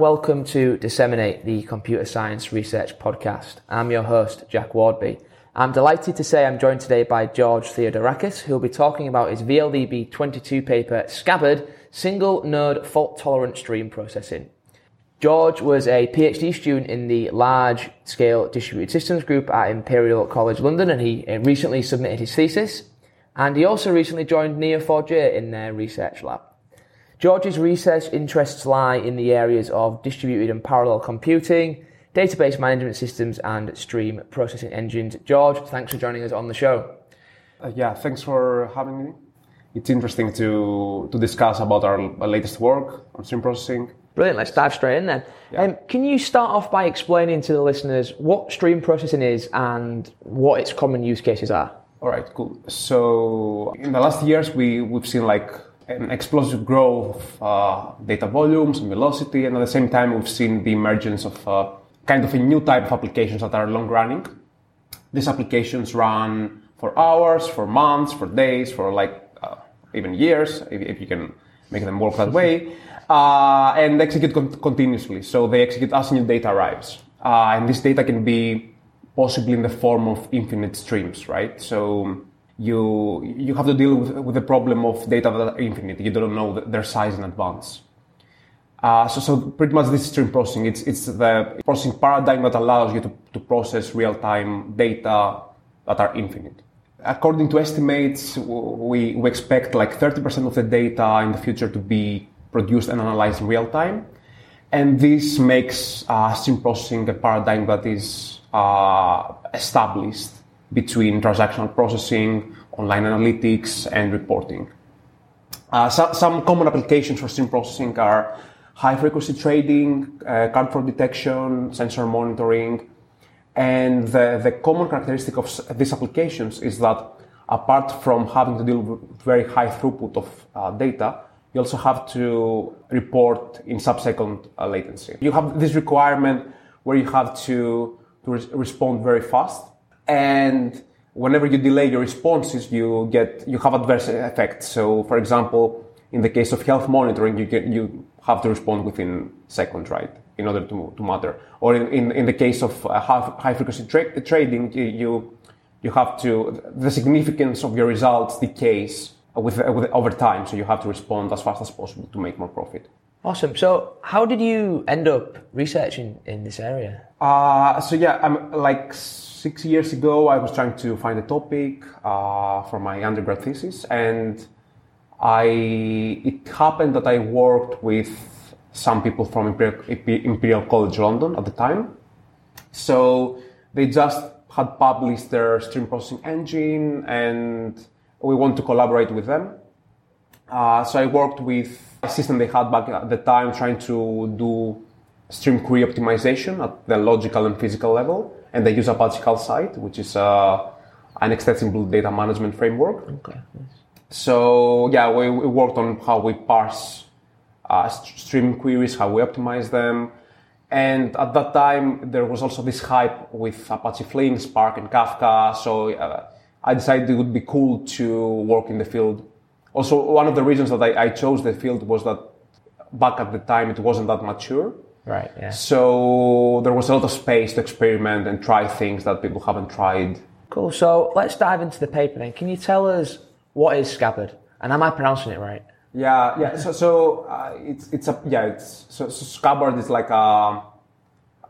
Welcome to Disseminate, the computer science research podcast. I'm your host, Jack Wardby. I'm delighted to say I'm joined today by George Theodorakis, who will be talking about his VLDB 22 paper, Scabbard, Single Node Fault Tolerant Stream Processing. George was a PhD student in the Large Scale Distributed Systems group at Imperial College London, and he uh, recently submitted his thesis. And he also recently joined Neo4j in their research lab. George's research interests lie in the areas of distributed and parallel computing, database management systems, and stream processing engines. George, thanks for joining us on the show. Uh, yeah, thanks for having me. It's interesting to, to discuss about our latest work on stream processing. Brilliant, let's dive straight in then. Yeah. Um, can you start off by explaining to the listeners what stream processing is and what its common use cases are? All right, cool. So in the last years, we, we've seen like an explosive growth of uh, data volumes and velocity, and at the same time, we've seen the emergence of uh, kind of a new type of applications that are long running. These applications run for hours, for months, for days, for like uh, even years, if, if, you can make them work that way, uh, and execute con- continuously. So they execute as new data arrives, uh, and this data can be possibly in the form of infinite streams, right? So you you have to deal with, with the problem of data that are infinite. You don't know their size in advance. Uh, so, so pretty much this stream processing, it's, it's the processing paradigm that allows you to, to process real-time data that are infinite. According to estimates, we, we expect like 30% of the data in the future to be produced and analyzed in real time. And this makes uh, stream processing a paradigm that is uh, established between transactional processing, online analytics, and reporting. Uh, so, some common applications for stream processing are high frequency trading, uh, card fraud detection, sensor monitoring. And the, the common characteristic of these applications is that apart from having to deal with very high throughput of uh, data, you also have to report in sub-second uh, latency. You have this requirement where you have to, to re- respond very fast and whenever you delay your responses, you get you have adverse effects. So, for example, in the case of health monitoring, you get you have to respond within seconds, right, in order to, to matter. Or in, in, in the case of uh, high frequency tra- trading, you you have to the significance of your results decays with, with over time. So you have to respond as fast as possible to make more profit. Awesome. So, how did you end up researching in this area? Uh, so yeah, I'm like six years ago, I was trying to find a topic uh, for my undergrad thesis, and I it happened that I worked with some people from Imperial, Imperial College London at the time. So they just had published their stream processing engine, and we want to collaborate with them. Uh, so I worked with a system they had back at the time, trying to do stream query optimization at the logical and physical level and they use Apache Calcite, which is uh, an extensible data management framework. Okay. So yeah, we, we, worked on how we parse uh, stream queries, how we optimize them, and at that time there was also this hype with Apache Flink, Spark, and Kafka. So uh, I decided it would be cool to work in the field. Also, one of the reasons that I, I chose the field was that back at the time it wasn't that mature. Right. Yeah. So there was a lot of space to experiment and try things that people haven't tried. Cool. So let's dive into the paper then. Can you tell us what is Scabbard? And am I pronouncing it right? Yeah. Yeah. So so uh, it's it's a yeah it's so, so Scabbard is like a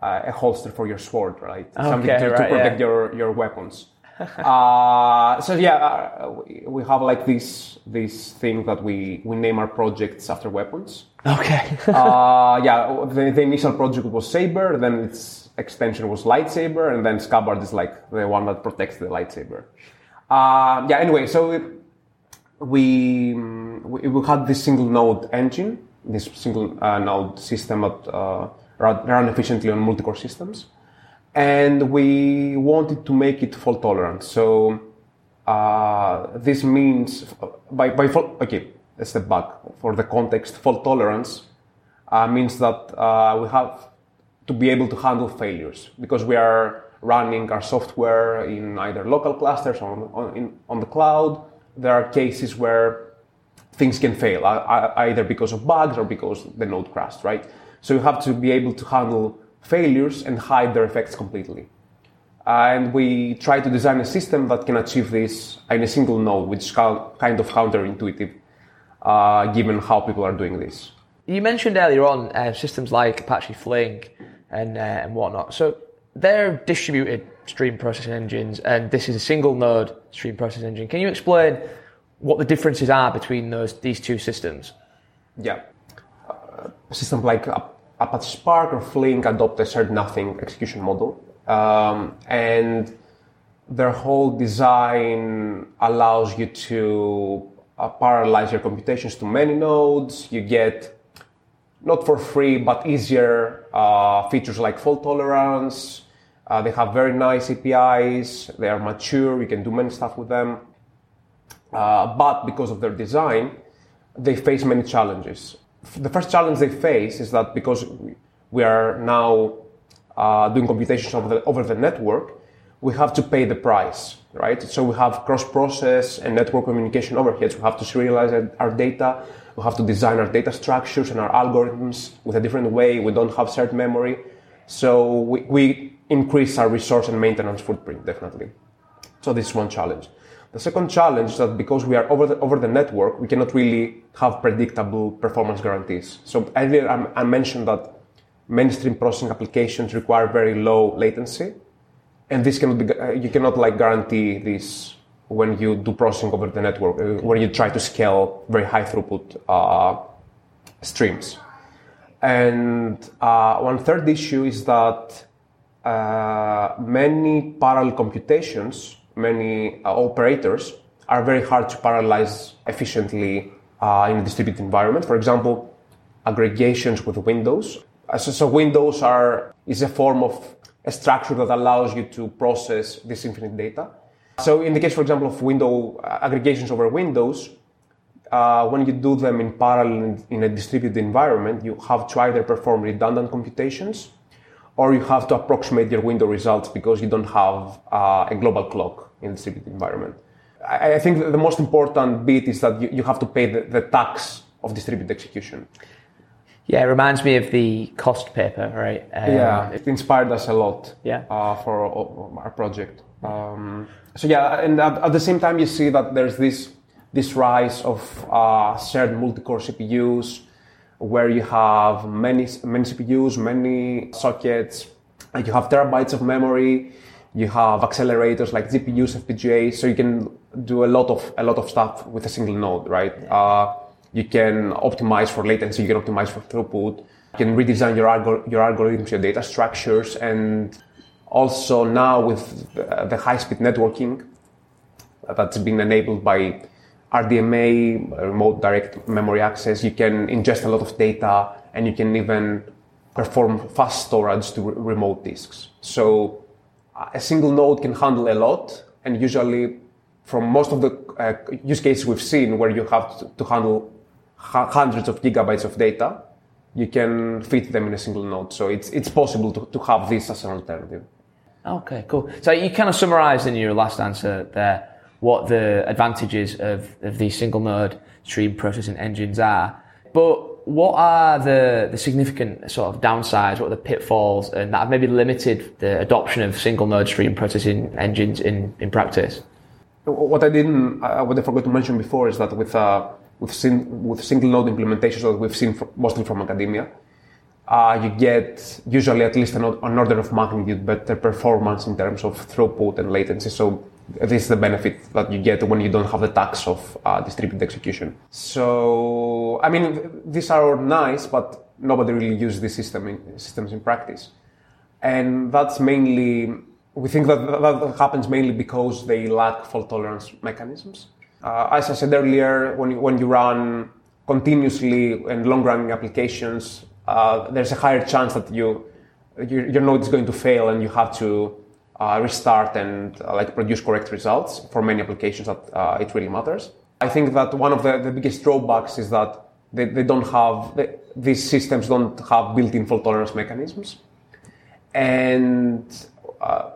a holster for your sword, right? Okay, Something to, right, to protect yeah. your your weapons. uh, so yeah, uh, we have like this this thing that we we name our projects after weapons. Okay. uh, yeah, the, the, initial project was Saber, then its extension was Lightsaber, and then Scabbard is like the one that protects the lightsaber. Uh, yeah. Anyway, so it, we, we we had this single node engine, this single uh, node system that uh, run efficiently on multi-core systems and we wanted to make it fault tolerant. So uh, this means by by fault, okay, a step back for the context. Fault tolerance uh, means that uh, we have to be able to handle failures because we are running our software in either local clusters or on, in, on the cloud. There are cases where things can fail either because of bugs or because the node crashed, right? So you have to be able to handle failures and hide their effects completely. And we try to design a system that can achieve this in a single node, which is kind of counterintuitive, uh, given how people are doing this. You mentioned earlier on uh, systems like Apache Flink and, uh, and whatnot. So they're distributed stream processing engines, and this is a single node stream processing engine. Can you explain what the differences are between those these two systems? Yeah, uh, systems like Apache Spark or Flink adopt a shared nothing execution model, um, and their whole design allows you to uh, parallelize your computations to many nodes. You get not for free, but easier uh, features like fault tolerance. Uh, they have very nice APIs. They are mature. You can do many stuff with them. Uh, but because of their design, they face many challenges. The first challenge they face is that because we are now uh, doing computations over the, over the network, we have to pay the price, right? So we have cross-process and network communication overheads. We have to serialize our data. We have to design our data structures and our algorithms with a different way. We don't have shared memory. So we, we increase our resource and maintenance footprint, definitely. So this is one challenge. The second challenge is that because we are over the, over the network, we cannot really have predictable performance guarantees. So earlier I, I mentioned that mainstream processing applications require very low latency, and this cannot be, uh, you cannot like guarantee this when you do processing over the network, uh, where you try to scale very high throughput uh, streams. And uh, one third issue is that uh, many parallel computations many uh, operators are very hard to parallelize efficiently uh, in a distributed environment. For example, aggregations with windows. Uh, so, so, windows are is a form of a structure that allows you to process this infinite data. So in the case, for example, of window aggregations over windows, uh, when you do them in parallel in, in, a distributed environment, you have to either perform redundant computations or you have to approximate your window results because you don't have uh, a global clock in the distributed environment. I, I, think the most important bit is that you, you have to pay the, the, tax of distributed execution. Yeah, it reminds me of the cost paper, right? Um, yeah, it inspired us a lot yeah. Uh, for our project. Um, so yeah, and at, at, the same time, you see that there's this this rise of uh, shared multi-core CPUs where you have many, many CPUs, many sockets, and you have terabytes of memory. You have accelerators like GPUs, FPGAs, so you can do a lot of a lot of stuff with a single node, right? Uh, you can optimize for latency, you can optimize for throughput, you can redesign your algor- your algorithms, your data structures, and also now with the, high-speed networking that's been enabled by RDMA, remote direct memory access, you can ingest a lot of data and you can even perform fast storage to re- remote disks. So a single node can handle a lot and usually from most of the uh, use cases we've seen where you have to, handle hundreds of gigabytes of data, you can fit them in a single node. So it's, it's possible to, to have this as an alternative. Okay, cool. So you kind of summarized in your last answer there what the advantages of, of these single node stream processing engines are. But what are the, the significant sort of downsides, what are the pitfalls, and that have maybe limited the adoption of single node stream processing engines in, in practice? What I didn't, uh, what I forgot to mention before is that with, uh, with, sin, with single node implementations that we've seen from, mostly from academia, uh, you get usually at least an, an order of magnitude better performance in terms of throughput and latency. So this is the benefit that you get when you don't have the tax of uh, distributed execution. So, I mean, these are nice, but nobody really uses these system in, systems in practice. And that's mainly, we think that that happens mainly because they lack fault tolerance mechanisms. Uh, as I said earlier, when you, when you run continuously and long running applications, uh, there's a higher chance that you, your, your node is going to fail and you have to restart and uh, like produce correct results for many applications that uh, it really matters. I think that one of the, the biggest drawbacks is that they, they don't have, they, these systems don't have built-in fault tolerance mechanisms. And uh,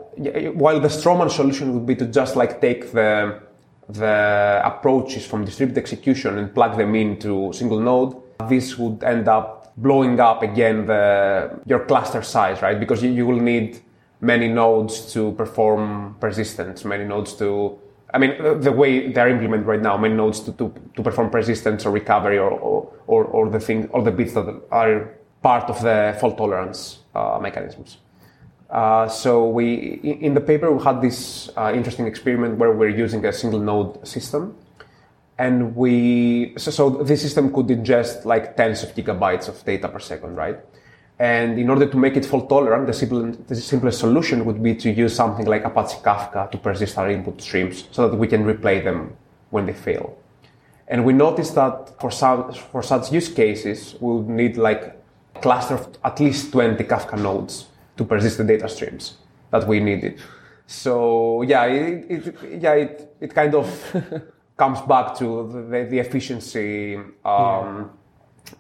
while the strawman solution would be to just like take the, the approaches from distributed execution and plug them into single node, this would end up blowing up again the, your cluster size, right? Because you, you will need many nodes to perform persistence, many nodes to, I mean, the way they're implemented right now, many nodes to, to, to perform persistence or recovery or, or, or, the thing, all the bits that are part of the fault tolerance uh, mechanisms. Uh, so we, in the paper, we had this uh, interesting experiment where we're using a single node system and we so, so this system could ingest like tens of gigabytes of data per second, right? And in order to make it fault tolerant, the, simple, the simplest solution would be to use something like Apache Kafka to persist our input streams so that we can replay them when they fail. And we noticed that for, some, for such use cases, we would need like a cluster of at least 20 Kafka nodes to persist the data streams that we needed. So yeah, it, it yeah, it, it kind of comes back to the, the efficiency um, yeah.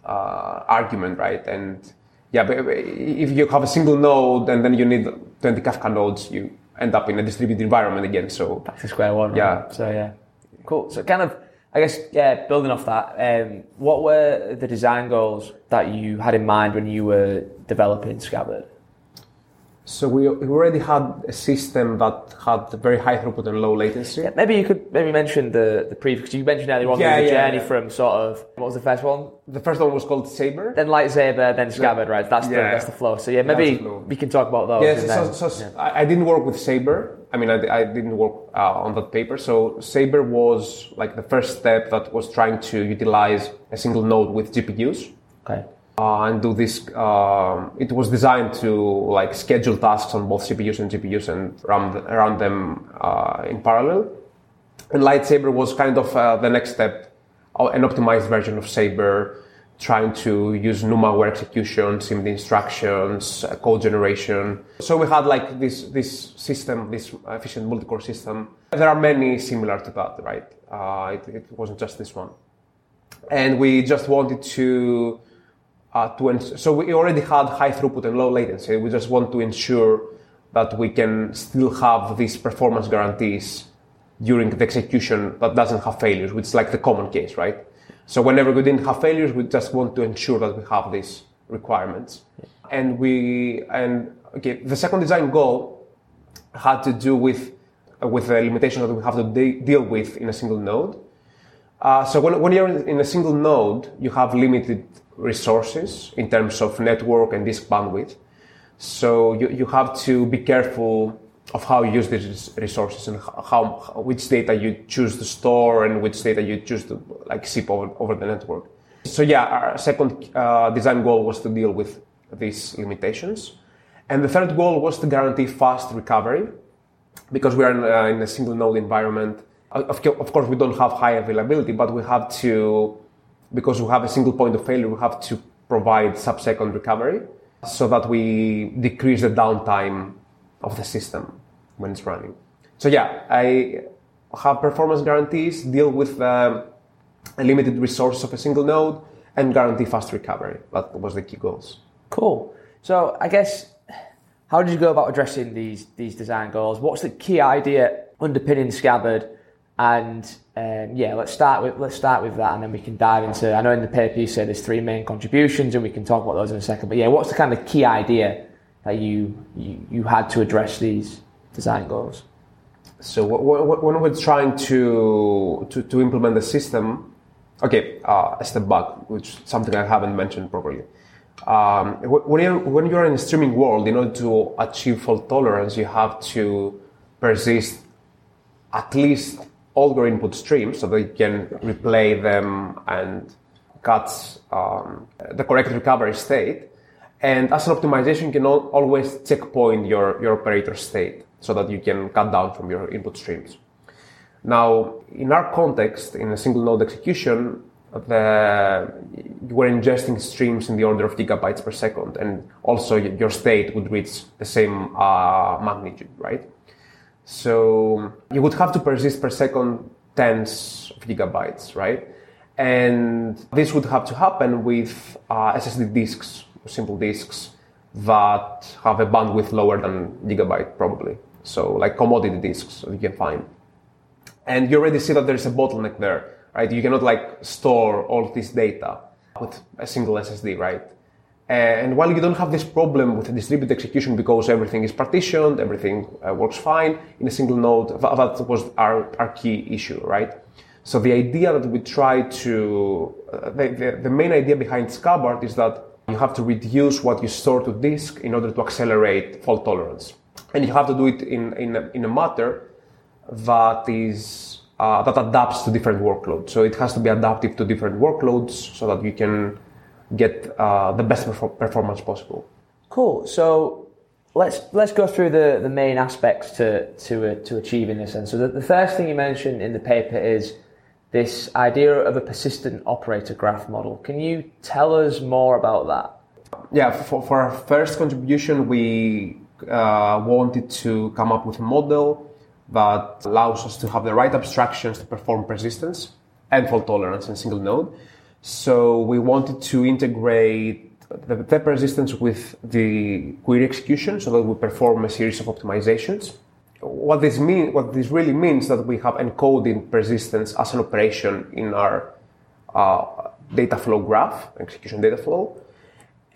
uh, argument, right? And yeah, but if you have a single node and then you need 20 Kafka nodes, you end up in a distributed environment again. So back to square one. Right? Yeah. So yeah, cool. So kind of, I guess, yeah, building off that, um, what were the design goals that you had in mind when you were developing Scabbard? So we, already had a system that had very high throughput and low latency. Yeah, maybe you could maybe mention the the previous because you mentioned earlier on yeah, the yeah, journey yeah. from sort of what was the first one? The first one was called Saber. Then Lightsaber, then Scabbard, right? That's the that's the flow. So yeah, maybe we can talk about those. Yeah, so, so I didn't work with Saber. I mean, I, I didn't work uh, on that paper. So Saber was like the first step that was trying to utilize a single node with GPUs. Okay uh, and do this. Uh, it was designed to like schedule tasks on both CPUs and GPUs and run run them uh, in parallel. And Lightsaber was kind of uh, the next step, uh, an optimized version of Saber, trying to use NUMA-aware execution, SIMD instructions, uh, code generation. So we had like this this system, this efficient multi-core system. There are many similar to that, right? It, it wasn't just this one, and we just wanted to uh, to ens- so we already had high throughput and low latency. We just want to ensure that we can still have these performance guarantees during the execution that doesn't have failures, which is like the common case, right? So whenever we didn't have failures, we just want to ensure that we have these requirements. And we and okay, the second design goal had to do with uh, with the limitation that we have to de- deal with in a single node. Uh, so when, when you're in a single node, you have limited resources in terms of network and disk bandwidth. So you, you have to be careful of how you use these resources and how, which data you choose to store and which data you choose to like ship over, over the network. So yeah, our second uh, design goal was to deal with these limitations. And the third goal was to guarantee fast recovery because we are in, uh, in a single node environment. Of, of course, we don't have high availability, but we have to because we have a single point of failure, we have to provide sub-second recovery so that we decrease the downtime of the system when it's running. So yeah, I have performance guarantees, deal with uh, a limited resource of a single node, and guarantee fast recovery. That was the key goals. Cool. So I guess how did you go about addressing these these design goals? What's the key idea underpinning Scabbard? And um, yeah, let's start with let's start with that, and then we can dive into. I know in the paper you say there's three main contributions, and we can talk about those in a second. But yeah, what's the kind of key idea that you you, you had to address these design goals? So when we're trying to to, to implement the system, okay, uh, a step back, which is something I haven't mentioned properly. Um, when you're when you're in a streaming world, in order to achieve fault tolerance, you have to persist at least all your input streams so that you can replay them and cut um, the correct recovery state. And as an optimization, you can always checkpoint your, your operator state so that you can cut down from your input streams. Now, in our context, in a single node execution, the, you were ingesting streams in the order of gigabytes per second, and also your state would reach the same uh, magnitude, right? So you would have to persist per second tens of gigabytes, right? And this would have to happen with uh, SSD disks, simple disks that have a bandwidth lower than gigabyte probably. So like commodity disks that you can find. And you already see that there's a bottleneck there, right? You cannot like store all this data with a single SSD, right? And while you don't have this problem with distributed execution because everything is partitioned, everything uh, works fine in a single node, that was our, our key issue, right? So the idea that we try to, uh, the, the, the, main idea behind Scabbard is that you have to reduce what you store to disk in order to accelerate fault tolerance. And you have to do it in, in, a, in a matter that is, uh, that adapts to different workloads. So it has to be adaptive to different workloads so that you can get uh, the best performance possible. Cool. So let's let's go through the, the main aspects to to uh, to achieving this. And so the, the first thing you mentioned in the paper is this idea of a persistent operator graph model. Can you tell us more about that? Yeah, for, for our first contribution, we uh, wanted to come up with a model that allows us to have the right abstractions to perform persistence and fault tolerance in single node so we wanted to integrate the, the persistence with the query execution so that we perform a series of optimizations. What this mean, what this really means that we have encoding persistence as an operation in our uh, data flow graph, execution data flow,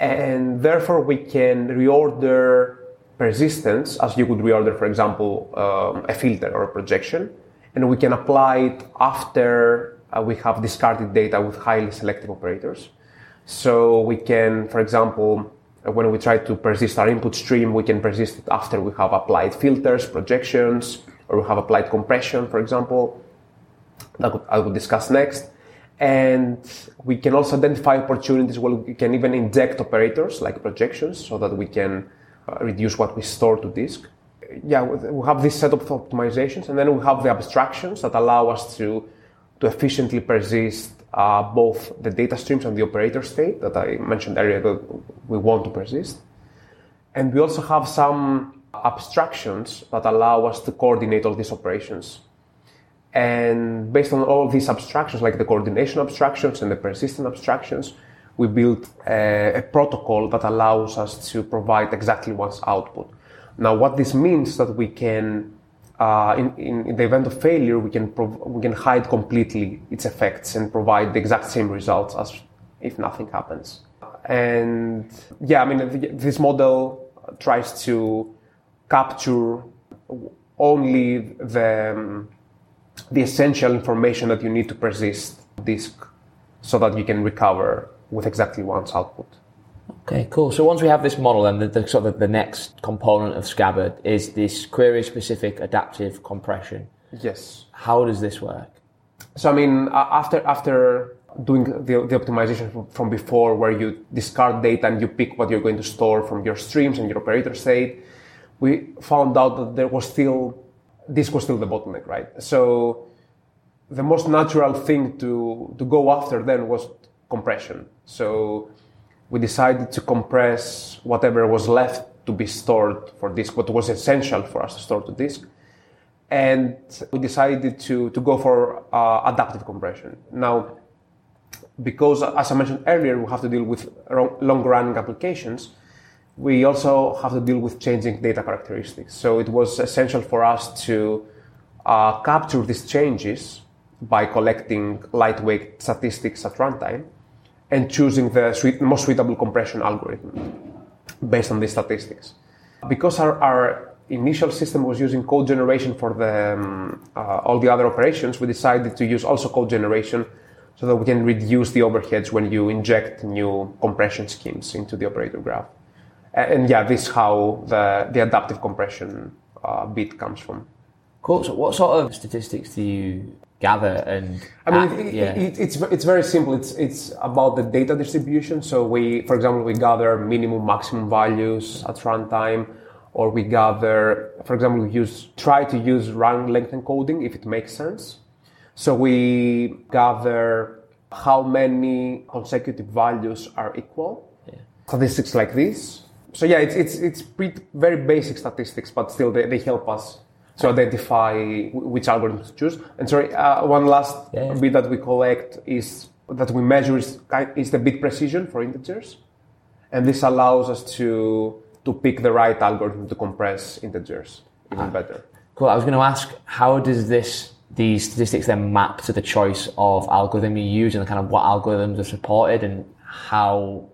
and therefore we can reorder persistence as you would reorder, for example, um, a filter or a projection, and we can apply it after uh, we have discarded data with highly selective operators. So we can, for example, uh, when we try to persist our input stream, we can persist it after we have applied filters, projections, or we have applied compression, for example. That I will discuss next. And we can also identify opportunities where we can even inject operators like projections so that we can uh, reduce what we store to disk. Yeah, we have this set of optimizations and then we have the abstractions that allow us to to efficiently persist uh, both the data streams and the operator state that I mentioned earlier that we want to persist. And we also have some abstractions that allow us to coordinate all these operations. And based on all these abstractions, like the coordination abstractions and the persistent abstractions, we built a, a protocol that allows us to provide exactly once output. Now, what this means that we can uh, in, in, the event of failure, we can, prov- we can hide completely its effects and provide the exact same results as if nothing happens. And yeah, I mean, this model tries to capture only the, um, the essential information that you need to persist disk so that you can recover with exactly once output. Okay, cool. So once we have this model, then the, the sort of the next component of Scabbard is this query-specific adaptive compression. Yes. How does this work? So I mean, after after doing the, the optimization from before, where you discard data and you pick what you're going to store from your streams and your operator state, we found out that there was still this was still the bottleneck, right? So the most natural thing to to go after then was compression. So we decided to compress whatever was left to be stored for disk, what was essential for us to store to disk. And we decided to, to go for uh, adaptive compression. Now, because as I mentioned earlier, we have to deal with long running applications, we also have to deal with changing data characteristics. So it was essential for us to uh, capture these changes by collecting lightweight statistics at runtime and choosing the most suitable compression algorithm based on these statistics. Because our, our initial system was using code generation for the, um, uh, all the other operations, we decided to use also code generation so that we can reduce the overheads when you inject new compression schemes into the operator graph. And, and yeah, this is how the, the adaptive compression uh, bit comes from. Cool. So, what sort of statistics do you gather and I mean, act, it, yeah. it, it's it's very simple. It's it's about the data distribution. So we, for example, we gather minimum, maximum values at runtime, or we gather, for example, we use try to use run length encoding if it makes sense. So we gather how many consecutive values are equal. Yeah. Statistics like this. So yeah, it's it's it's pretty, very basic statistics, but still they, they help us to identify which algorithm to choose. And sorry, uh, one last yeah, bit that we collect is that we measure is, is the bit precision for integers, and this allows us to to pick the right algorithm to compress integers even ah. better. Cool. I was going to ask, how does this these statistics then map to the choice of algorithm you use and kind of what algorithms are supported and how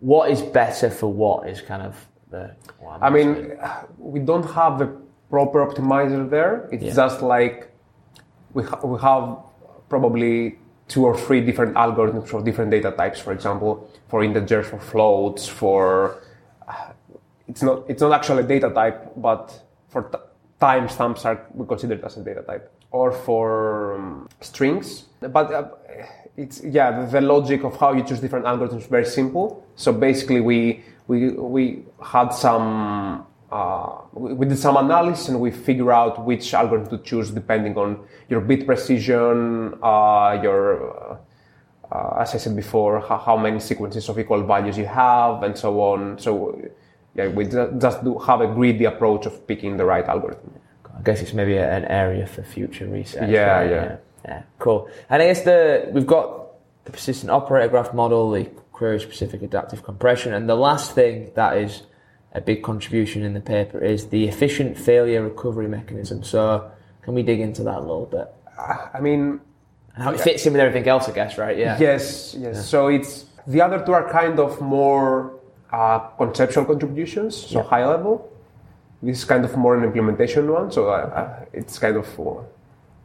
what is better for what is kind of the. I mean, we don't have the proper optimizer there. It's Yeah. just like we, ha- we have probably two or three different algorithms for different data types. For example, for integers, for floats, for uh, it's not it's not actually a data type, but for t- timestamps are we consider it as a data type, or for um, strings. But uh, it's yeah, the, the logic of how you choose different algorithms is very simple. So basically, we we we had some uh, we we did some analysis and we figure out which algorithm to choose depending on your bit precision, uh, your uh, uh, as I said before, how, how many sequences of equal values you have, and so on. So yeah, we ju- just do have a greedy approach of picking the right algorithm. I guess it's maybe a- an area for future research. Yeah, right? yeah. yeah, Cool. And I guess the we've got the persistent operator graph model, the query specific adaptive compression, and the last thing that is a big contribution in the paper is the efficient failure recovery mechanism. So can we dig into that a little bit? I mean, And how it fits in with everything else, I guess, right? Yeah. Yes, yes. So it's the other two are kind of more uh, conceptual contributions, so high level. This is kind of more an implementation one, so uh, uh, it's kind of uh,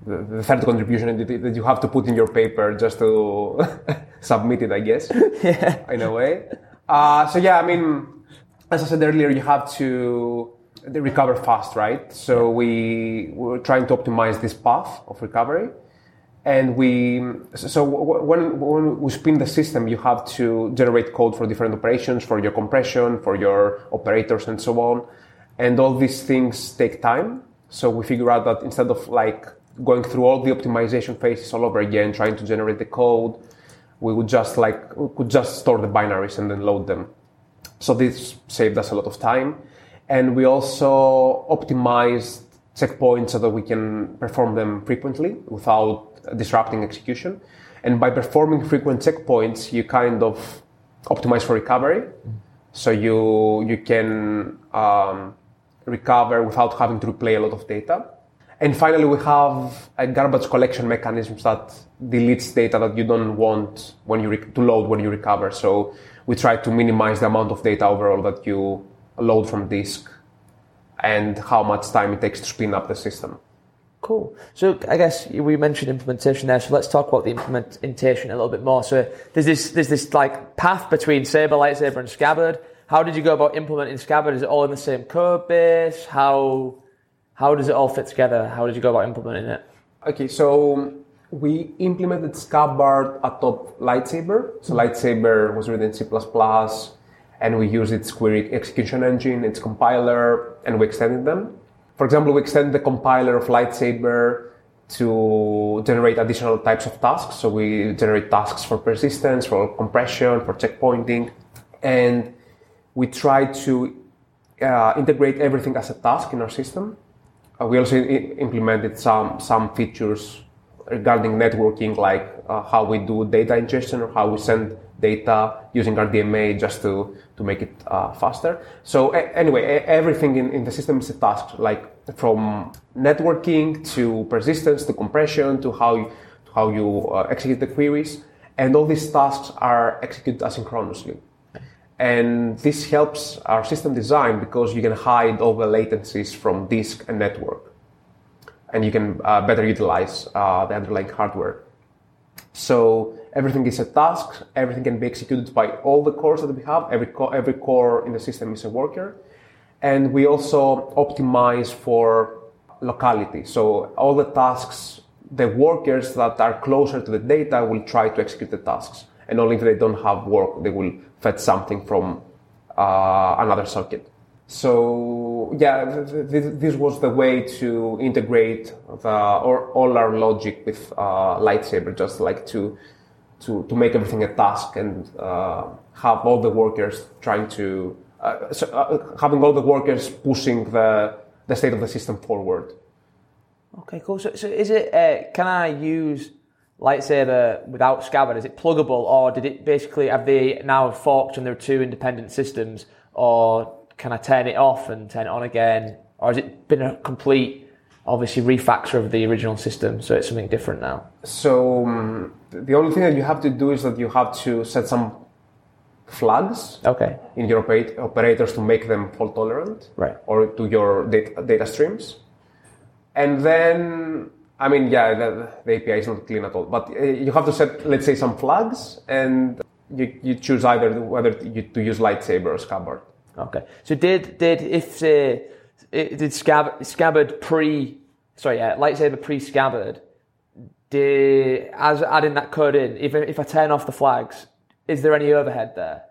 the, the third contribution that you- have to put in your paper just to submit it, I guess, in a way. Uh, so yeah, I mean, as I said earlier, you have to recover fast, right? So we we're trying to optimize this path of recovery. And we so when when we spin the system you have to generate code for different operations for your compression for your operators and so on. And all these things take time. So we figure out that instead of like going through all the optimization phases all over again trying to generate the code we would just like we could just store the binaries and then load them so this saved us a lot of time. And we also optimized checkpoints so that we can perform them frequently without disrupting execution. And by performing frequent checkpoints, you kind of optimize for recovery. So you, you can um, recover without having to replay a lot of data. And finally, we have a garbage collection mechanism that deletes data that you don't want when you to load when you recover. So we try to minimize the amount of data overall that you load from disk and how much time it takes to spin up the system. Cool. So I guess we mentioned implementation there. So let's talk about the implementation a little bit more. So there's this there's this like path between Saber, Lightsaber, and Scabbard. How did you go about implementing Scabbard? Is it all in the same code base? How how does it all fit together? How did you go about implementing it? Okay, so we implemented Scabbard atop Lightsaber. So Lightsaber was written in C++, and we used its query execution engine, its compiler, and we extended them. For example, we extended the compiler of Lightsaber to generate additional types of tasks. So we generate tasks for persistence, for compression, for checkpointing, and we try to uh, integrate everything as a task in our system. Uh, we also I- implemented some some features regarding networking, like uh, how we do data ingestion or how we send data using RDMA just to to make it uh, faster. So a- anyway, e- everything in, in the system is a task, like from networking to persistence to compression to how you, to how you uh, execute the queries, and all these tasks are executed asynchronously. And this helps our system design because you can hide all the latencies from disk and network. And you can uh, better utilize uh, the underlying hardware. So everything is a task, everything can be executed by all the cores that we have. Every, co- every core in the system is a worker. And we also optimize for locality. So all the tasks, the workers that are closer to the data will try to execute the tasks. And only if they don't have work, they will fetch something from uh, another socket. So yeah, th- th- this was the way to integrate the, or, all our logic with uh, Lightsaber, just like to, to, to make everything a task and uh, have all the workers trying to, uh, so, uh, having all the workers pushing the, the state of the system forward. Okay, cool. So, so is it? Uh, can I use lightsaber without scabbard? Is it pluggable, or did it basically have they now forked and there are two independent systems, or can I turn it off and turn it on again, or has it been a complete, obviously refactor of the original system, so it's something different now? So um, the only thing that you have to do is that you have to set some flags Okay. in your operate- operators to make them fault tolerant Right. or to your data, data streams. And then, I mean, yeah, the, the API is not clean at all, but uh, you have to set, let's say, some flags and you, you choose either whether you, to use Lightsaber or Scabbard. Okay. So did did if uh, it- did Scab, Scabbard pre sorry yeah lightsaber pre Scabbard did as adding that code in if if I turn off the flags is there any overhead there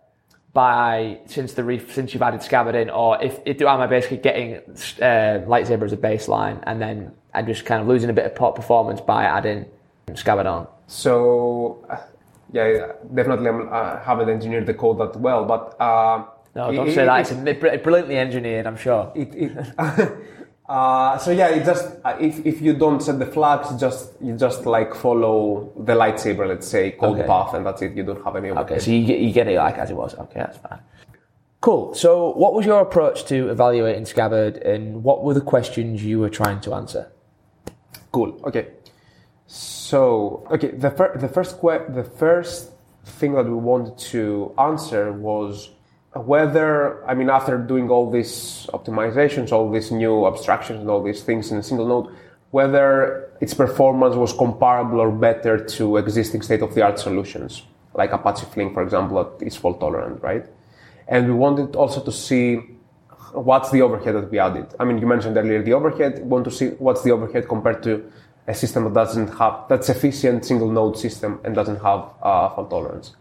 by since the reef since you've added Scabbard in or if, if am I basically getting uh, lightsaber as a baseline and then I'm just kind of losing a bit of pop performance by adding Scabbard on. So, uh, yeah, definitely I haven't engineered the code that well, but uh, No, don't it- say that. it- It's br- brilliantly engineered, I'm sure. it, it uh, so yeah, it just uh, if, if you don't set the flags, just you just like follow the lightsaber, let's say code Okay. path, and that's it. You don't have any. Okay, so you get, you get it like as it was. Okay, that's fine. Cool. So, what was your approach to evaluating Scabbard, and what were the questions you were trying to answer? Cool. Okay. So okay, the fir- the first que- the first thing that we wanted to answer was whether I mean after doing all these optimizations, all these new abstractions, and all these things in a single node, whether its performance was comparable or better to existing state of the art solutions like Apache Flink, for example, that is fault tolerant, right? And we wanted also to see what's the overhead that we added. I mean, you mentioned earlier the overhead. We want to see what's the overhead compared to a system that doesn't have that's efficient single node system and doesn't have uh, fault tolerance.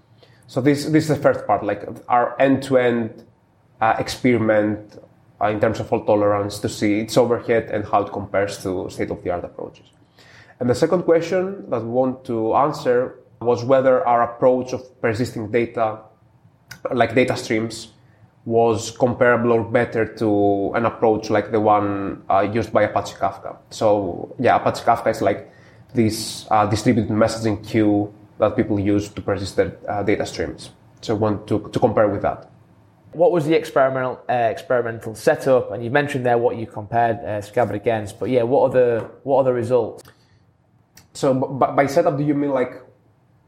So this this is the first part, like our end to end experiment uh, in terms of fault tolerance to see its overhead and how it compares to state of the art approaches. And the second question that we want to answer was whether our approach of persisting data, like data streams, was comparable or better to an approach like the one uh, used by Apache Kafka. So yeah, Apache Kafka is like this uh, distributed messaging queue that people use to persist their uh, data streams. So I want to, to compare with that. What was the experimental uh, experimental setup? And you mentioned there what you compared uh, Scabbard against, but yeah, what are the what are the results? So b- by setup, do you mean like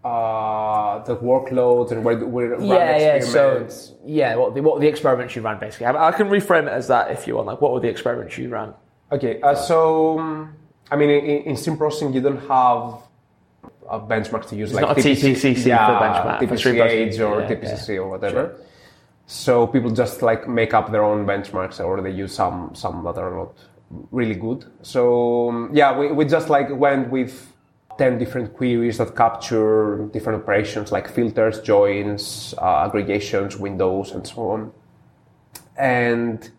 uh, the workloads and where run yeah, yeah. So experiments? yeah, what the, what the experiments you ran basically? I, I can reframe it as that if you want. Like, what were the experiments you ran? Okay, uh, so um, I mean, in, in stream processing, you don't have a benchmark to use It's like not a TPC-C for benchmark, for TPC-H or. Yeah, TPC-C or whatever. So people just like make up their own benchmarks, or they use some some that are not really good. So um, yeah, we, we just like went with ten different queries that capture different operations like filters, joins, uh, aggregations, windows, and so on. And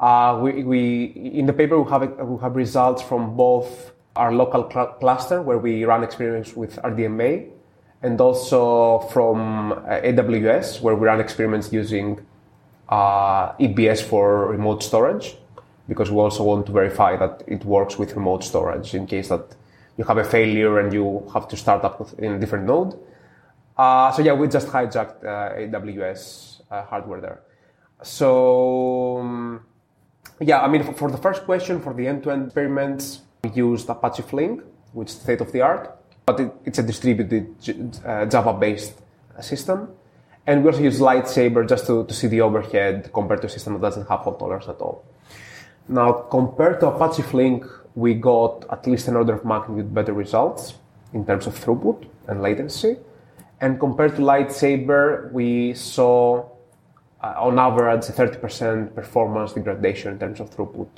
uh, we, we in the paper we have we have results from both our local cl- cluster where we run experiments with RDMA, and also from uh, AWS where we run experiments using uh, EBS for remote storage, because we also want to verify that it works with remote storage in case that you have a failure and you have to start up in a different node. Uh, so yeah, we just hijacked uh, AWS uh, hardware there. So um, yeah, I mean, for, for the first question, for the end-to-end experiments, used Apache Flink, which is state of the art, but it, it's a distributed uh, Java-based system. And we also use Lightsaber just to, to see the overhead compared to a system that doesn't have fault tolerance at all. Now, compared to Apache Flink, we got at least an order of magnitude better results in terms of throughput and latency. And compared to Lightsaber, we saw uh, on average a 30% performance degradation in terms of throughput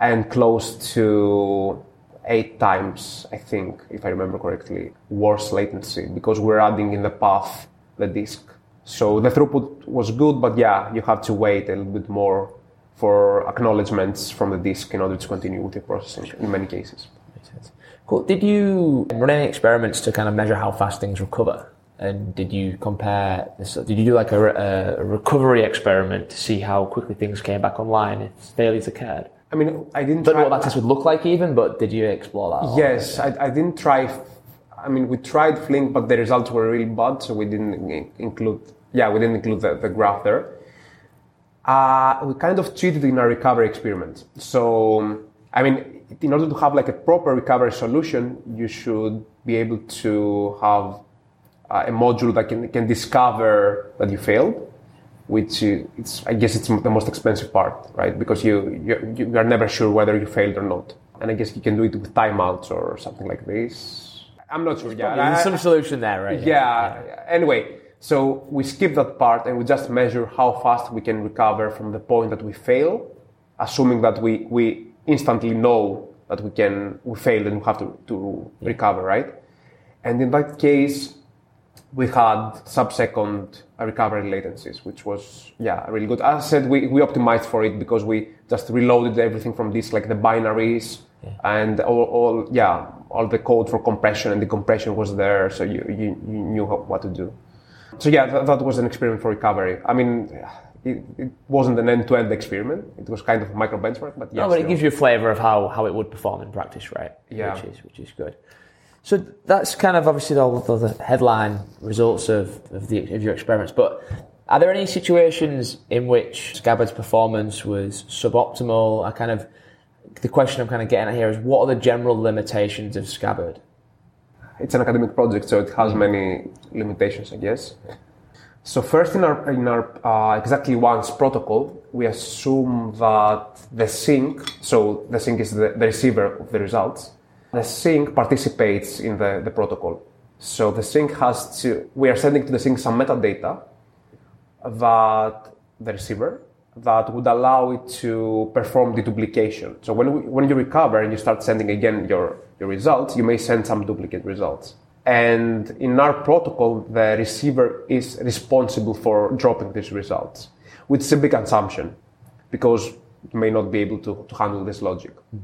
and close to eight times, I think, if I remember correctly, worse latency because we're adding in the path the disk. So the throughput was good, but yeah, you have to wait a little bit more for acknowledgements from the disk in order to continue with the processing in many cases. Makes sense. Cool. Did you run any experiments to kind of measure how fast things recover? And did you compare this? Did you do like a, a recovery experiment to see how quickly things came back online if failures occurred? I mean, I didn't Don't try- know what that test would look like even, but did you explore that? Yes, I, I didn't try. I mean, we tried Flink, but the results were really bad, so we didn't include. Yeah, we didn't include the, the graph there. Uh, we kind of cheated in our recovery experiment. So, I mean, in order to have like a proper recovery solution, you should be able to have uh, a module that can, can discover that you failed, which is, it's, I guess it's the most expensive part, right? Because you, you, you are never sure whether you failed or not. And I guess you can do it with timeouts or something like this. I'm not sure. Yeah, There's some solution there, right? yeah. Anyway, so we skip that part and we just measure how fast we can recover from the point that we fail, assuming that we, we instantly know that we can we failed and we have to, to recover, right? And in that case, we had sub-second recovery latencies, which was yeah really good. As I said, we, we optimized for it because we just reloaded everything from this like the binaries and all, all yeah all the code for compression and decompression was there, so you you, you knew how, what to do. So yeah, that, that was an experiment for recovery. I mean, it, it wasn't an end-to-end experiment. It was kind of a micro benchmark, but yeah. Oh, no, but it gives you a flavour of how, how it would perform in practice, right? Yeah. Which is which is good. So that's kind of obviously all of the headline results of, of, the, of your experiments. But are there any situations in which Scabbard's performance was suboptimal? I kind of the question I'm kind of getting at here is what are the general limitations of Scabbard? it's an academic project, so it has many limitations, I guess. So first, in our in our uh, exactly once protocol, we assume that the sink, so the sink is the, the receiver of the results, the sink participates in the, the protocol. So the sink has to, we are sending to the sink some metadata that the receiver that would allow it to perform deduplication. So when, we, when you recover and you start sending again your, your results, you may send some duplicate results. And in our protocol, the receiver is responsible for dropping these results, which is a big assumption because you may not be able to, to handle this logic. Mm.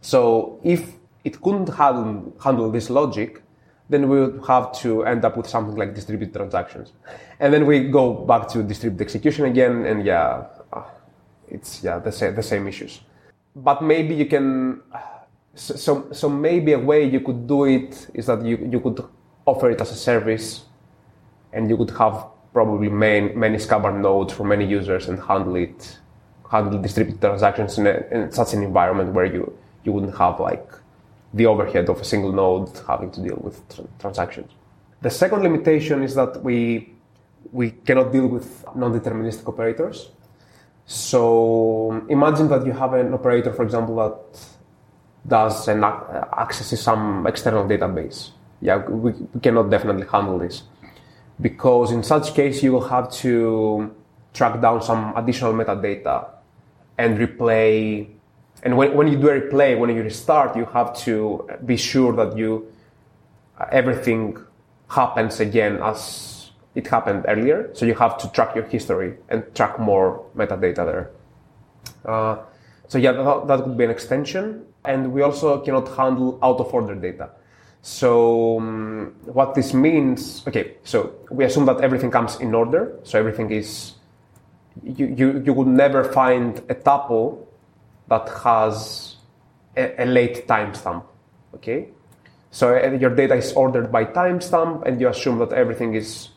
So if it couldn't handle, handle this logic, then we would have to end up with something like distributed transactions. And then we go back to distributed execution again, and yeah, uh, it's yeah the same, the same issues. But maybe you can, so, so, maybe a way you could do it is that you, you could offer it as a service, and you could have probably main, many Scabbard nodes for many users and handle it, handle distributed transactions in, a, in such an environment where you, you wouldn't have like the overhead of a single node having to deal with tr- transactions. The second limitation is that we we cannot deal with non-deterministic operators. So imagine that you have an operator, for example, that does and ac- accesses some external database. Yeah, we, we cannot definitely handle this because in such case you will have to track down some additional metadata and replay and when, when you do a replay, when you restart, you have to be sure that you uh, everything happens again as it happened earlier. So you have to track your history and track more metadata there. Uh, so yeah, that, that would be an extension. And we also cannot handle out of order data. So um, what this means, okay, so we assume that everything comes in order. So everything is, you, you, you would never find a tuple that has a, a late timestamp. Okay, so uh, your data is ordered by timestamp, and you assume that everything is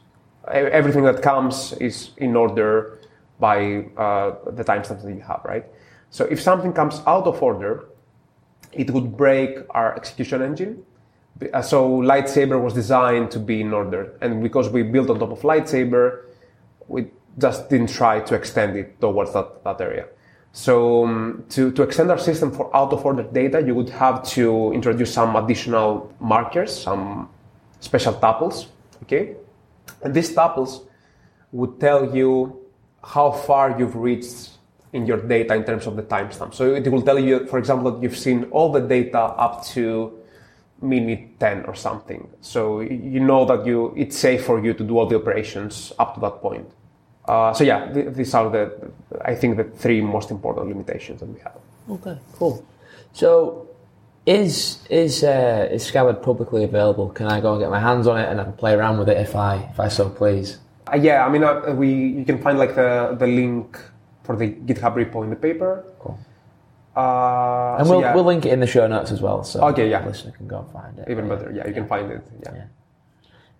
e- everything that comes is in order by uh, the timestamp that you have, right? So if something comes out of order, it would break our execution engine. Uh, So Lightsaber was designed to be in order, and because we built on top of Lightsaber, we just didn't try to extend it towards that, that area. So um, to, to extend our system for out of order data, you would have to introduce some additional markers, some special tuples, okay? And these tuples would tell you how far you've reached in your data in terms of the timestamp. So it will tell you, for example, that you've seen all the data up to minute 10 or something. So you know that you, it's safe for you to do all the operations up to that point. Uh, so yeah, th- these are the, I think the three most important limitations that we have. Okay, cool. So, is is uh, is Scabbard publicly available? Can I go and get my hands on it and I can play around with it if I if I so please? Uh, yeah, I mean, uh, we you can find like the, the link for the GitHub repo in the paper. Cool. Uh, And so we'll yeah, we'll link it in the show notes as well, so Okay, yeah. listener can go and find it. even better. Yeah, you can find it. Yeah.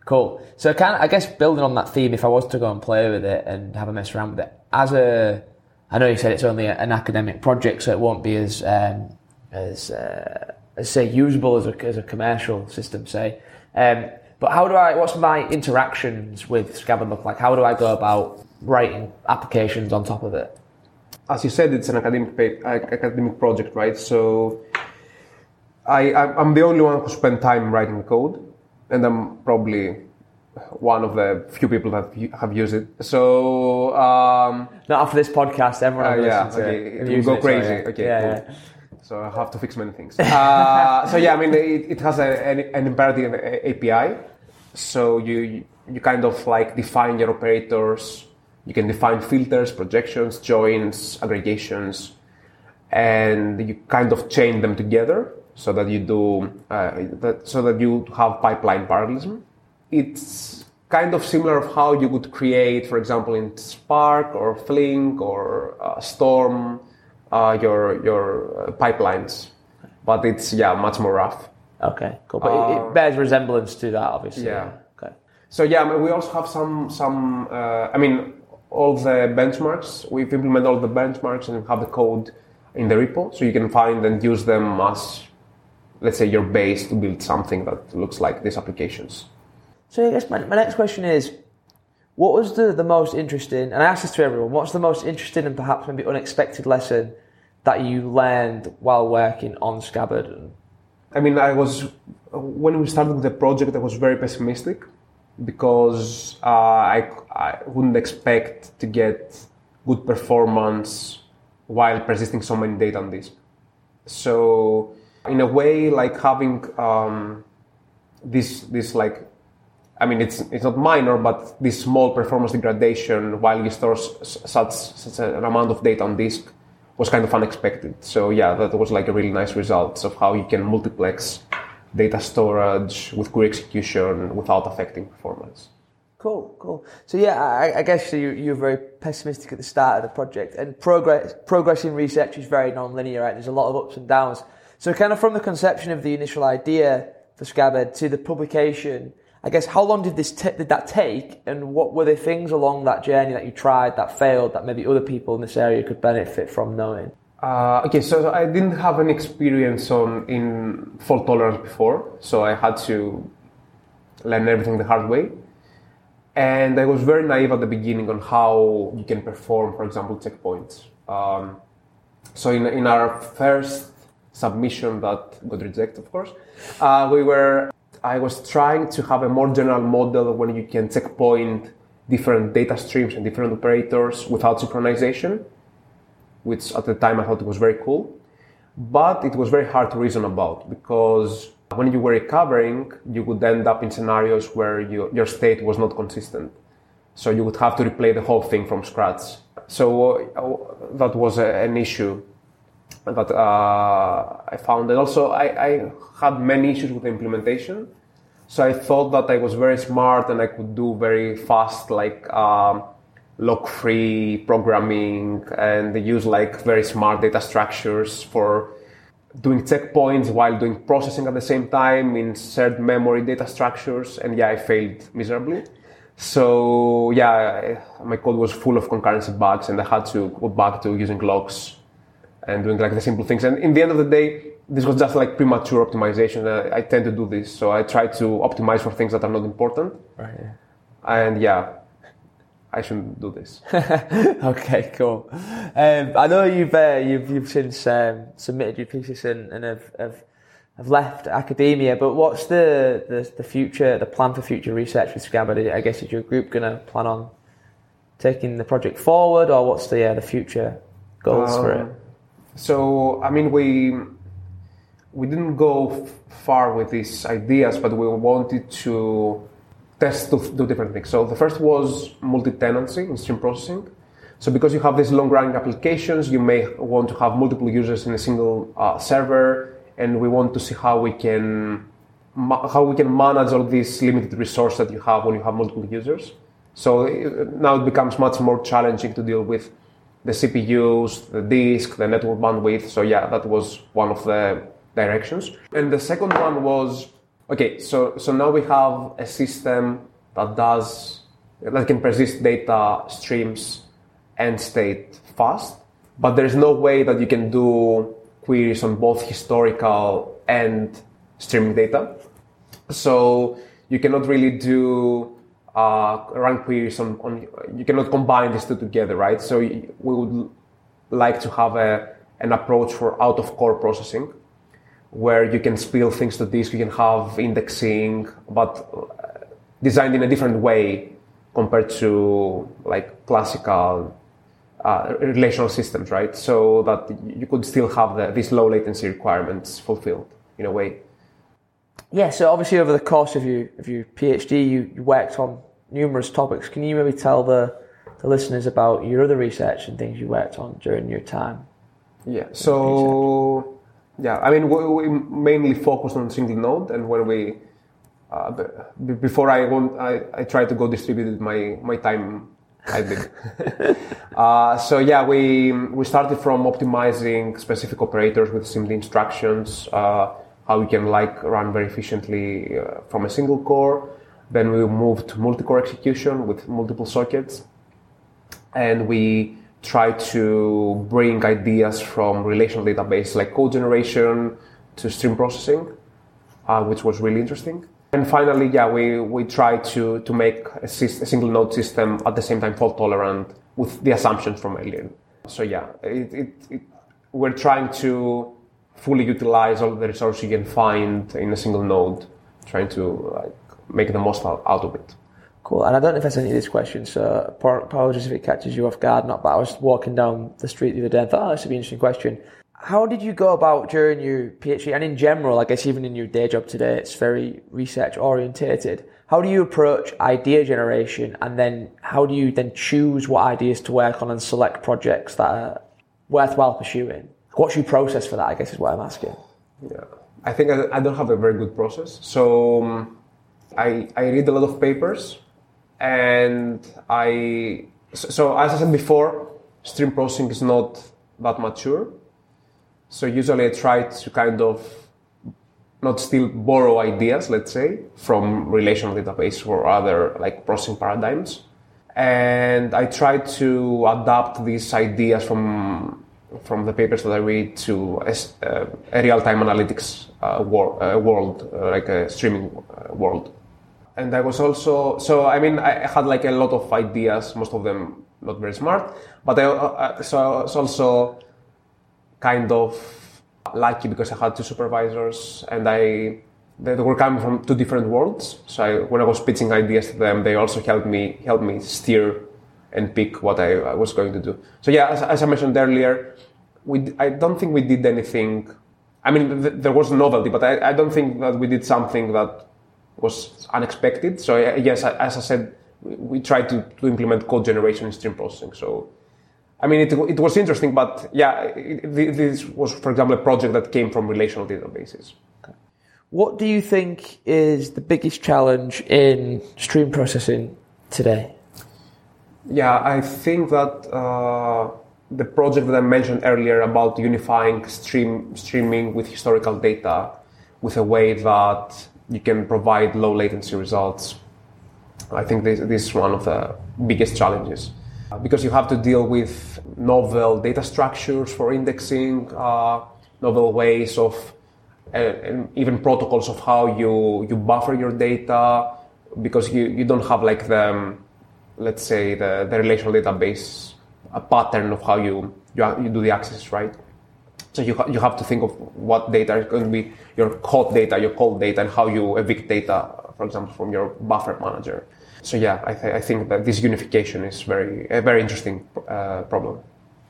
Cool. So, kind of, I guess building on that theme, if I was to go and play with it and have a mess around with it, as a, I know you said it's only a, an academic project, so it won't be as um, as, uh, as say usable as a, as a commercial system, say. Um, But how do I? What's my interactions with Scabbard look like? How do I go about writing applications on top of it? As you said, it's an academic pa- uh, academic project, right? So I I'm the only one who spent time writing code, and I'm probably one of the few people that have used it. So um, Not after this podcast, everyone uh, will yeah, okay, it. it will go so crazy. yeah. Okay, yeah, cool. yeah. So I have to fix many things. Uh, so yeah, I mean, it, it has a, an, an imperative API. So you you kind of like define your operators. You can define filters, projections, joins, aggregations, and you kind of chain them together so that you do uh, that, so that you have pipeline parallelism. It's kind of similar of how you would create, for example, in Spark or Flink or uh, Storm, uh, your your uh, pipelines, but it's yeah much more rough. Okay, cool. But it, it bears resemblance to that, obviously. Uh, Yeah. Okay. So yeah, I mean, we also have some some. Uh, I mean, all the benchmarks. We've implemented all the benchmarks and have the code in the repo, so you can find and use them as, let's say, your base to build something that looks like these applications. So I guess my, my next question is, what was the, the most interesting, and I ask this to everyone, what's the most interesting and perhaps maybe unexpected lesson that you learned while working on Scabbard? I mean, I was when we started the project, I was very pessimistic because uh, I I wouldn't expect to get good performance while persisting so many data on disk. So in a way, like having um, this this like I mean, it's it's not minor, but this small performance degradation while you store such such an amount of data on disk was kind of unexpected. So yeah, that was like a really nice result of how you can multiplex data storage with query execution without affecting performance. Cool, cool. So yeah, I, I guess you, you were very pessimistic at the start of the project, and progress progress in research is very non-linear. Right? There's a lot of ups and downs. So kind of from the conception of the initial idea for Scabbard to the publication, I guess how long did this ta- did that take, and what were the things along that journey that you tried that failed that maybe other people in this area could benefit from knowing? Uh, okay, so I didn't have any experience on in fault tolerance before, so I had to learn everything the hard way. And I was very naive at the beginning on how you can perform, for example, checkpoints. Um, so in, in our first submission that got rejected, of course, uh, we were I was trying to have a more general model when you can checkpoint different data streams and different operators without synchronization, which at the time I thought was very cool. But it was very hard to reason about because when you were recovering, you would end up in scenarios where you, your state was not consistent. So you would have to replay the whole thing from scratch. So uh, that was a, an issue that uh, I found. And also, I, I, had many issues with the implementation. So I thought that I was very smart and I could do very fast, like um, lock-free programming, and use like very smart data structures for doing checkpoints while doing processing at the same time in shared memory data structures. And yeah, I failed miserably. So yeah, my code was full of concurrency bugs, and I had to go back to using locks and doing like the simple things. And in the end of the day, this was just like premature optimization. Uh, I tend to do this, so I try to optimize for things that are not important. Right. And yeah, I shouldn't do this. okay, cool. Um, I know you've uh, you've you've since um, submitted your thesis and, and have, have have left academia, but what's the, the the future, the plan for future research with Scabbard? I guess is your group going to plan on taking the project forward, or what's the uh, the future goals um, for it? So, I mean, we we didn't go f- far with these ideas, but we wanted to test to do different things. So the first was multi-tenancy in stream processing. So because you have these long-running applications, you may want to have multiple users in a single uh, server, and we want to see how we can ma- how we can manage all these limited resources that you have when you have multiple users. So it, now it becomes much more challenging to deal with the CPUs, the disk, the network bandwidth. So yeah, that was one of the directions. And the second one was okay. So so now we have a system that does that can persist data streams and state fast, but there is no way that you can do queries on both historical and streaming data. So you cannot really do uh, run queries on, on, you cannot combine these two together, right? So we would like to have a, an approach for out of core processing where you can spill things to disk, you can have indexing, but uh, designed in a different way compared to like classical uh, relational systems, right? So that you could still have the, these low latency requirements fulfilled in a way. Yeah, so obviously over the course of your of your PhD, you, you worked on numerous topics. Can you maybe tell the, the listeners about your other research and things you worked on during your time? Yeah, so yeah, I mean we, we mainly focused on single node, and when we uh, before I want I, I try to go distributed my my time I did. uh, so yeah, we we started from optimizing specific operators with SIMD instructions, uh, how we can like run very efficiently uh, from a single core. Then we moved to multi-core execution with multiple sockets, and we try to bring ideas from relational database like code generation to stream processing, uh, which was really interesting. And finally, yeah, we, we try to, to make a, a, single node system at the same time fault tolerant with the assumptions from Alien. So yeah, it, it, it, we're trying to fully utilize all the resources you can find in a single node, trying to like make the most out, out of it. Cool. And I don't know if I sent you this question, so apologies if it catches you off guard. Not, but I was walking down the street the other day and thought, oh, this would be an interesting question. How did you go about during your PhD and in general, I guess even in your day job today, it's very research orientated. How do you approach idea generation and then how do you then choose what ideas to work on and select projects that are worthwhile pursuing? What's your process for that, I guess is what I'm asking. Yeah. I think I, I don't have a very good process. So um, I, I read a lot of papers and I, so as I said before, stream processing is not that mature. So usually I try to kind of not still borrow ideas, let's say, from relational database or other like processing paradigms. And I try to adapt these ideas from from the papers that I read to a, a real-time analytics uh, wor- uh, world, uh, like a streaming uh, world. And I was also so I mean I had like a lot of ideas, most of them not very smart, but I, uh, so I was also kind of lucky because I had two supervisors and I they were coming from two different worlds. So I, when I was pitching ideas to them, they also helped me helped me steer and pick what I, I was going to do. So yeah, as, as, I mentioned earlier, we I don't think we did anything. I mean, th- there was novelty, but I, I, don't think that we did something that was unexpected. So yes, as I said, we, we tried to, to implement code generation in stream processing. So I mean, it, it was interesting, but yeah, it, this was, for example, a project that came from relational databases. What do you think is the biggest challenge in stream processing today? Yeah, I think that uh, the project that I mentioned earlier about unifying stream streaming with historical data with a way that you can provide low latency results. I think this, this is one of the biggest challenges because you have to deal with novel data structures for indexing, uh, novel ways of, uh, and even protocols of how you, you buffer your data, because you, you don't have like the, um, let's say, the, the relational database, a pattern of how you, you, you do the access, right? So you, ha- you have to think of what data is going to be your hot data, your cold data, and how you evict data, for example, from your buffer manager. So yeah, I, th- I think that this unification is very a very interesting uh, problem.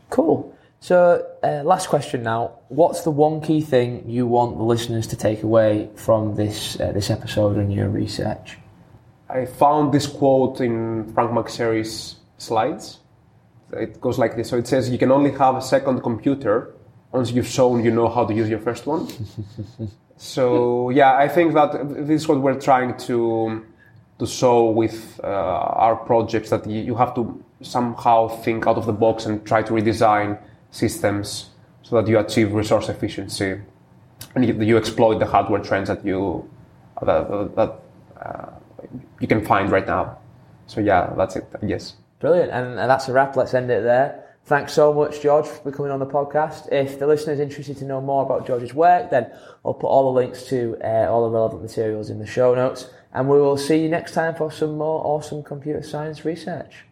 Cool. So uh, last question now. What's the one key thing you want the listeners to take away from this uh, this episode and your research? I found this quote in Frank McSherry's slides. It goes like this. So it says, "You can only have a second computer once you've shown you know how to use your first one." so yeah, I think that this is what we're trying to to show with uh, our projects that you have to somehow think out of the box and try to redesign systems so that you achieve resource efficiency and you, you exploit the hardware trends that you that, that uh, you can find right now. So yeah, that's it. Yes. Brilliant, and, and that's a wrap. Let's end it there. Thanks so much, George, for coming on the podcast. If the listener is interested to know more about George's work, then I'll put all the links to uh, all the relevant materials in the show notes. And we will see you next time for some more awesome computer science research.